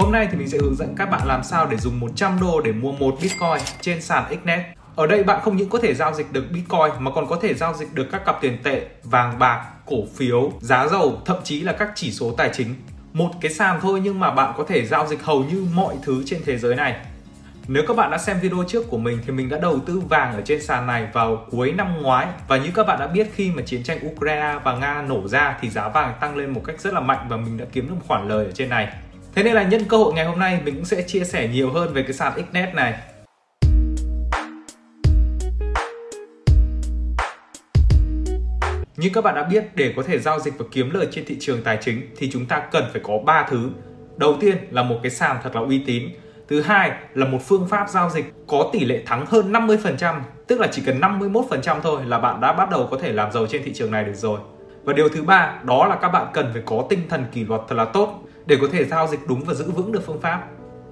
Hôm nay thì mình sẽ hướng dẫn các bạn làm sao để dùng 100 đô để mua một Bitcoin trên sàn Xnet. Ở đây bạn không những có thể giao dịch được Bitcoin mà còn có thể giao dịch được các cặp tiền tệ, vàng bạc, cổ phiếu, giá dầu, thậm chí là các chỉ số tài chính. Một cái sàn thôi nhưng mà bạn có thể giao dịch hầu như mọi thứ trên thế giới này. Nếu các bạn đã xem video trước của mình thì mình đã đầu tư vàng ở trên sàn này vào cuối năm ngoái và như các bạn đã biết khi mà chiến tranh Ukraine và Nga nổ ra thì giá vàng tăng lên một cách rất là mạnh và mình đã kiếm được một khoản lời ở trên này. Thế nên là nhân cơ hội ngày hôm nay mình cũng sẽ chia sẻ nhiều hơn về cái sàn Xnet này. Như các bạn đã biết, để có thể giao dịch và kiếm lời trên thị trường tài chính thì chúng ta cần phải có 3 thứ. Đầu tiên là một cái sàn thật là uy tín. Thứ hai là một phương pháp giao dịch có tỷ lệ thắng hơn 50%, tức là chỉ cần 51% thôi là bạn đã bắt đầu có thể làm giàu trên thị trường này được rồi. Và điều thứ ba đó là các bạn cần phải có tinh thần kỷ luật thật là tốt để có thể giao dịch đúng và giữ vững được phương pháp.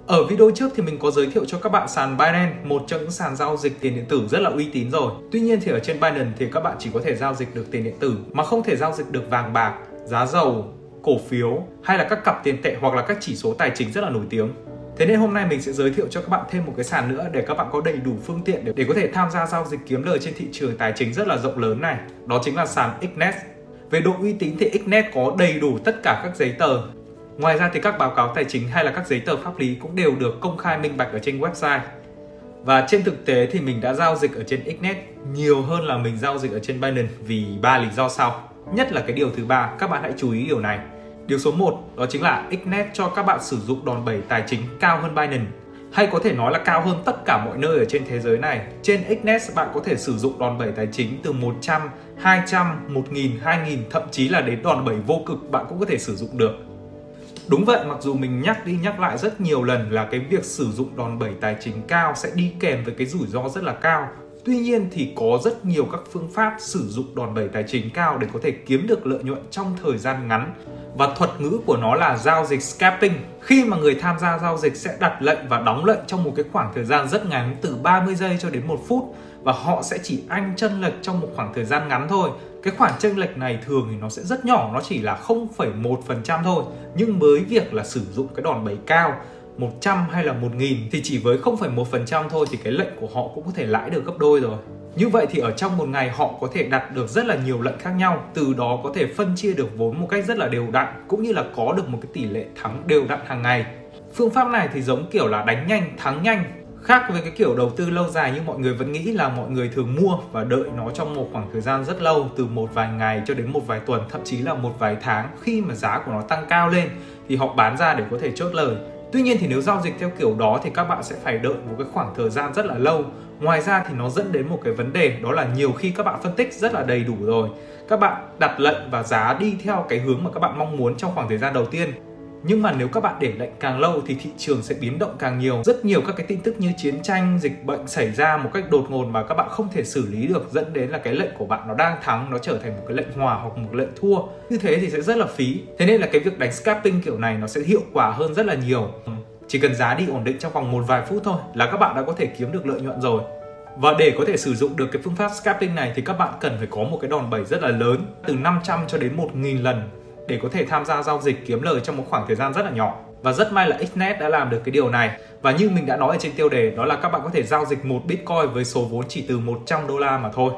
Ở video trước thì mình có giới thiệu cho các bạn sàn Binance, một trong những sàn giao dịch tiền điện tử rất là uy tín rồi. Tuy nhiên thì ở trên Binance thì các bạn chỉ có thể giao dịch được tiền điện tử mà không thể giao dịch được vàng bạc, giá dầu, cổ phiếu hay là các cặp tiền tệ hoặc là các chỉ số tài chính rất là nổi tiếng. Thế nên hôm nay mình sẽ giới thiệu cho các bạn thêm một cái sàn nữa để các bạn có đầy đủ phương tiện để, để có thể tham gia giao dịch kiếm lời trên thị trường tài chính rất là rộng lớn này. Đó chính là sàn Xnet. Về độ uy tín thì Xnet có đầy đủ tất cả các giấy tờ Ngoài ra thì các báo cáo tài chính hay là các giấy tờ pháp lý cũng đều được công khai minh bạch ở trên website. Và trên thực tế thì mình đã giao dịch ở trên Xnet nhiều hơn là mình giao dịch ở trên Binance vì ba lý do sau. Nhất là cái điều thứ ba, các bạn hãy chú ý điều này. Điều số 1 đó chính là Xnet cho các bạn sử dụng đòn bẩy tài chính cao hơn Binance hay có thể nói là cao hơn tất cả mọi nơi ở trên thế giới này. Trên Xnet bạn có thể sử dụng đòn bẩy tài chính từ 100, 200, 1000, 2000 thậm chí là đến đòn bẩy vô cực bạn cũng có thể sử dụng được. Đúng vậy, mặc dù mình nhắc đi nhắc lại rất nhiều lần là cái việc sử dụng đòn bẩy tài chính cao sẽ đi kèm với cái rủi ro rất là cao. Tuy nhiên thì có rất nhiều các phương pháp sử dụng đòn bẩy tài chính cao để có thể kiếm được lợi nhuận trong thời gian ngắn. Và thuật ngữ của nó là giao dịch scalping. Khi mà người tham gia giao dịch sẽ đặt lệnh và đóng lệnh trong một cái khoảng thời gian rất ngắn từ 30 giây cho đến 1 phút và họ sẽ chỉ anh chân lệch trong một khoảng thời gian ngắn thôi cái khoản chênh lệch này thường thì nó sẽ rất nhỏ nó chỉ là 0,1% thôi nhưng với việc là sử dụng cái đòn bẩy cao 100 hay là 1000 thì chỉ với 0,1% thôi thì cái lệnh của họ cũng có thể lãi được gấp đôi rồi. Như vậy thì ở trong một ngày họ có thể đặt được rất là nhiều lệnh khác nhau, từ đó có thể phân chia được vốn một cách rất là đều đặn cũng như là có được một cái tỷ lệ thắng đều đặn hàng ngày. Phương pháp này thì giống kiểu là đánh nhanh, thắng nhanh Khác với cái kiểu đầu tư lâu dài như mọi người vẫn nghĩ là mọi người thường mua và đợi nó trong một khoảng thời gian rất lâu từ một vài ngày cho đến một vài tuần thậm chí là một vài tháng khi mà giá của nó tăng cao lên thì họ bán ra để có thể chốt lời. Tuy nhiên thì nếu giao dịch theo kiểu đó thì các bạn sẽ phải đợi một cái khoảng thời gian rất là lâu. Ngoài ra thì nó dẫn đến một cái vấn đề, đó là nhiều khi các bạn phân tích rất là đầy đủ rồi. Các bạn đặt lệnh và giá đi theo cái hướng mà các bạn mong muốn trong khoảng thời gian đầu tiên nhưng mà nếu các bạn để lệnh càng lâu thì thị trường sẽ biến động càng nhiều. Rất nhiều các cái tin tức như chiến tranh, dịch bệnh xảy ra một cách đột ngột mà các bạn không thể xử lý được, dẫn đến là cái lệnh của bạn nó đang thắng, nó trở thành một cái lệnh hòa hoặc một lệnh thua. Như thế thì sẽ rất là phí. Thế nên là cái việc đánh scalping kiểu này nó sẽ hiệu quả hơn rất là nhiều. Chỉ cần giá đi ổn định trong vòng một vài phút thôi là các bạn đã có thể kiếm được lợi nhuận rồi. Và để có thể sử dụng được cái phương pháp scalping này thì các bạn cần phải có một cái đòn bẩy rất là lớn, từ 500 cho đến 1.000 lần để có thể tham gia giao dịch kiếm lời trong một khoảng thời gian rất là nhỏ. Và rất may là Xnet đã làm được cái điều này. Và như mình đã nói ở trên tiêu đề, đó là các bạn có thể giao dịch một Bitcoin với số vốn chỉ từ 100 đô la mà thôi.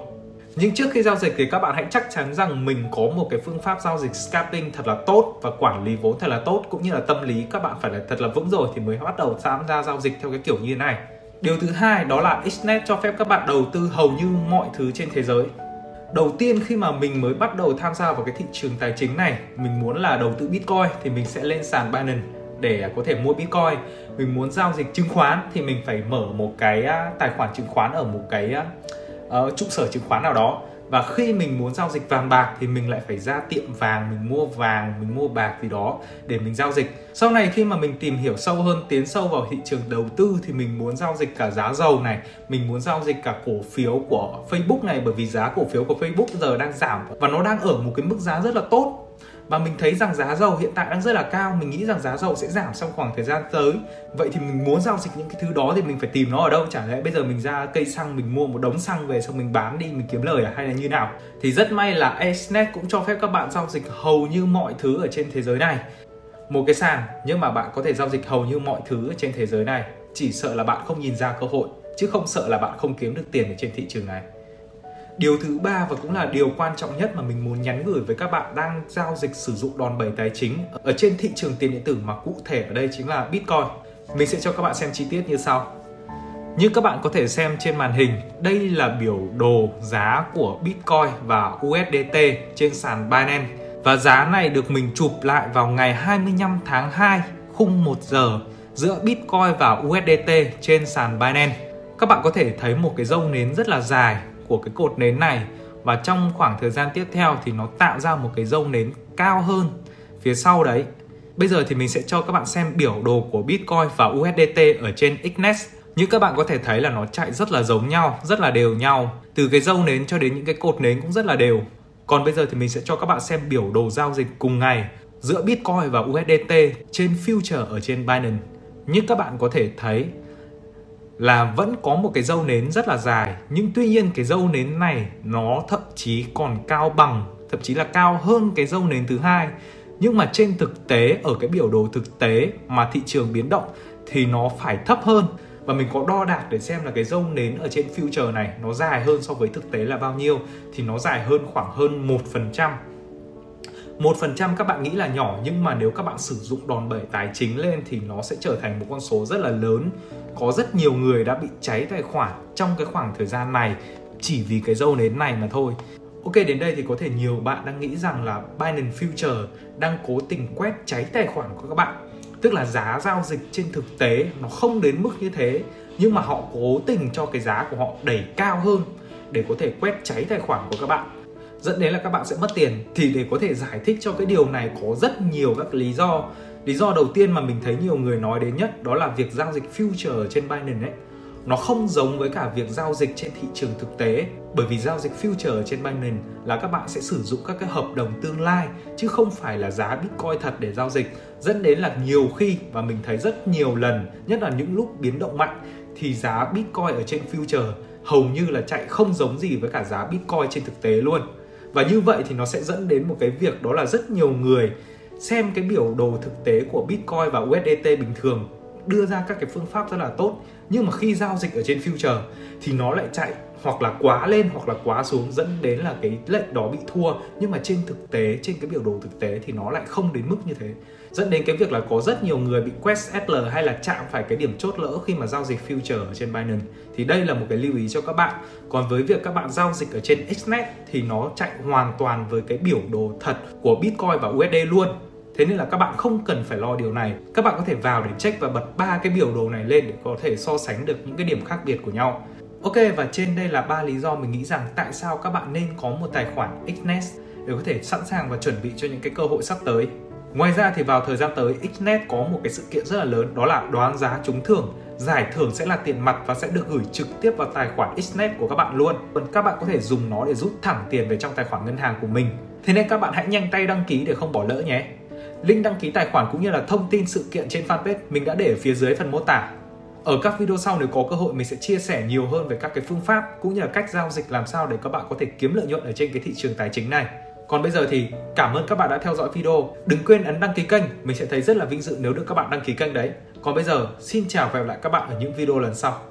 Nhưng trước khi giao dịch thì các bạn hãy chắc chắn rằng mình có một cái phương pháp giao dịch scalping thật là tốt và quản lý vốn thật là tốt, cũng như là tâm lý các bạn phải là thật là vững rồi thì mới bắt đầu tham gia giao dịch theo cái kiểu như thế này. Điều thứ hai đó là Xnet cho phép các bạn đầu tư hầu như mọi thứ trên thế giới đầu tiên khi mà mình mới bắt đầu tham gia vào cái thị trường tài chính này mình muốn là đầu tư bitcoin thì mình sẽ lên sàn binance để có thể mua bitcoin. Mình muốn giao dịch chứng khoán thì mình phải mở một cái à, tài khoản chứng khoán ở một cái uh, trụ sở chứng khoán nào đó và khi mình muốn giao dịch vàng bạc thì mình lại phải ra tiệm vàng, mình mua vàng, mình mua bạc gì đó để mình giao dịch. Sau này khi mà mình tìm hiểu sâu hơn, tiến sâu vào thị trường đầu tư thì mình muốn giao dịch cả giá dầu này, mình muốn giao dịch cả cổ phiếu của Facebook này, bởi vì giá cổ phiếu của Facebook giờ đang giảm và nó đang ở một cái mức giá rất là tốt và mình thấy rằng giá dầu hiện tại đang rất là cao, mình nghĩ rằng giá dầu sẽ giảm trong khoảng thời gian tới. Vậy thì mình muốn giao dịch những cái thứ đó thì mình phải tìm nó ở đâu? Chẳng lẽ bây giờ mình ra cây xăng, mình mua một đống xăng về xong mình bán đi, mình kiếm lời à? Hay là như nào? Thì rất may là Acenet cũng cho phép các bạn giao dịch hầu như mọi thứ ở trên thế giới này. Một cái sàn, nhưng mà bạn có thể giao dịch hầu như mọi thứ ở trên thế giới này. Chỉ sợ là bạn không nhìn ra cơ hội, chứ không sợ là bạn không kiếm được tiền ở trên thị trường này điều thứ ba và cũng là điều quan trọng nhất mà mình muốn nhắn gửi với các bạn đang giao dịch sử dụng đòn bẩy tài chính ở trên thị trường tiền điện tử mà cụ thể ở đây chính là bitcoin mình sẽ cho các bạn xem chi tiết như sau như các bạn có thể xem trên màn hình, đây là biểu đồ giá của Bitcoin và USDT trên sàn Binance. Và giá này được mình chụp lại vào ngày 25 tháng 2 khung 1 giờ giữa Bitcoin và USDT trên sàn Binance. Các bạn có thể thấy một cái dâu nến rất là dài của cái cột nến này và trong khoảng thời gian tiếp theo thì nó tạo ra một cái dâu nến cao hơn phía sau đấy. Bây giờ thì mình sẽ cho các bạn xem biểu đồ của Bitcoin và USDT ở trên Xnet. Như các bạn có thể thấy là nó chạy rất là giống nhau, rất là đều nhau. Từ cái dâu nến cho đến những cái cột nến cũng rất là đều. Còn bây giờ thì mình sẽ cho các bạn xem biểu đồ giao dịch cùng ngày giữa Bitcoin và USDT trên future ở trên Binance. Như các bạn có thể thấy là vẫn có một cái dâu nến rất là dài. Nhưng tuy nhiên cái dâu nến này nó thậm chí còn cao bằng, thậm chí là cao hơn cái dâu nến thứ hai. Nhưng mà trên thực tế, ở cái biểu đồ thực tế mà thị trường biến động thì nó phải thấp hơn. Và mình có đo đạc để xem là cái dâu nến ở trên future này nó dài hơn so với thực tế là bao nhiêu, thì nó dài hơn khoảng hơn 1%. 1% các bạn nghĩ là nhỏ, nhưng mà nếu các bạn sử dụng đòn bẩy tài chính lên thì nó sẽ trở thành một con số rất là lớn. Có rất nhiều người đã bị cháy tài khoản trong cái khoảng thời gian này, chỉ vì cái dâu nến này mà thôi. Ok, đến đây thì có thể nhiều bạn đang nghĩ rằng là Binance Future đang cố tình quét cháy tài khoản của các bạn tức là giá giao dịch trên thực tế nó không đến mức như thế, nhưng mà họ cố tình cho cái giá của họ đẩy cao hơn để có thể quét cháy tài khoản của các bạn dẫn đến là các bạn sẽ mất tiền. Thì để có thể giải thích cho cái điều này có rất nhiều các lý do. Lý do đầu tiên mà mình thấy nhiều người nói đến nhất đó là việc giao dịch future trên Binance ấy. Nó không giống với cả việc giao dịch trên thị trường thực tế. Bởi vì giao dịch future trên Binance là các bạn sẽ sử dụng các cái hợp đồng tương lai, chứ không phải là giá Bitcoin thật để giao dịch. Dẫn đến là nhiều khi, và mình thấy rất nhiều lần, nhất là những lúc biến động mạnh, thì giá Bitcoin ở trên future hầu như là chạy không giống gì với cả giá Bitcoin trên thực tế luôn và như vậy thì nó sẽ dẫn đến một cái việc đó là rất nhiều người xem cái biểu đồ thực tế của Bitcoin và USDT bình thường, đưa ra các cái phương pháp rất là tốt, nhưng mà khi giao dịch ở trên future thì nó lại chạy hoặc là quá lên hoặc là quá xuống, dẫn đến là cái lệnh đó bị thua. Nhưng mà trên thực tế, trên cái biểu đồ thực tế thì nó lại không đến mức như thế dẫn đến cái việc là có rất nhiều người bị quest SL hay là chạm phải cái điểm chốt lỡ khi mà giao dịch future ở trên Binance thì đây là một cái lưu ý cho các bạn còn với việc các bạn giao dịch ở trên Xnet thì nó chạy hoàn toàn với cái biểu đồ thật của Bitcoin và USD luôn Thế nên là các bạn không cần phải lo điều này. Các bạn có thể vào để check và bật ba cái biểu đồ này lên để có thể so sánh được những cái điểm khác biệt của nhau. Ok, và trên đây là ba lý do mình nghĩ rằng tại sao các bạn nên có một tài khoản Xnet để có thể sẵn sàng và chuẩn bị cho những cái cơ hội sắp tới. Ngoài ra thì vào thời gian tới Xnet có một cái sự kiện rất là lớn, đó là đoán giá trúng thưởng. Giải thưởng sẽ là tiền mặt và sẽ được gửi trực tiếp vào tài khoản Xnet của các bạn luôn. Còn các bạn có thể dùng nó để rút thẳng tiền về trong tài khoản ngân hàng của mình. Thế nên các bạn hãy nhanh tay đăng ký để không bỏ lỡ nhé. Link đăng ký tài khoản cũng như là thông tin sự kiện trên fanpage mình đã để ở phía dưới phần mô tả. Ở các video sau nếu có cơ hội, mình sẽ chia sẻ nhiều hơn về các cái phương pháp cũng như là cách giao dịch làm sao để các bạn có thể kiếm lợi nhuận ở trên cái thị trường tài chính này. Còn bây giờ thì cảm ơn các bạn đã theo dõi video. Đừng quên ấn đăng ký kênh, mình sẽ thấy rất là vinh dự nếu được các bạn đăng ký kênh đấy. Còn bây giờ, xin chào và hẹn gặp lại các bạn ở những video lần sau.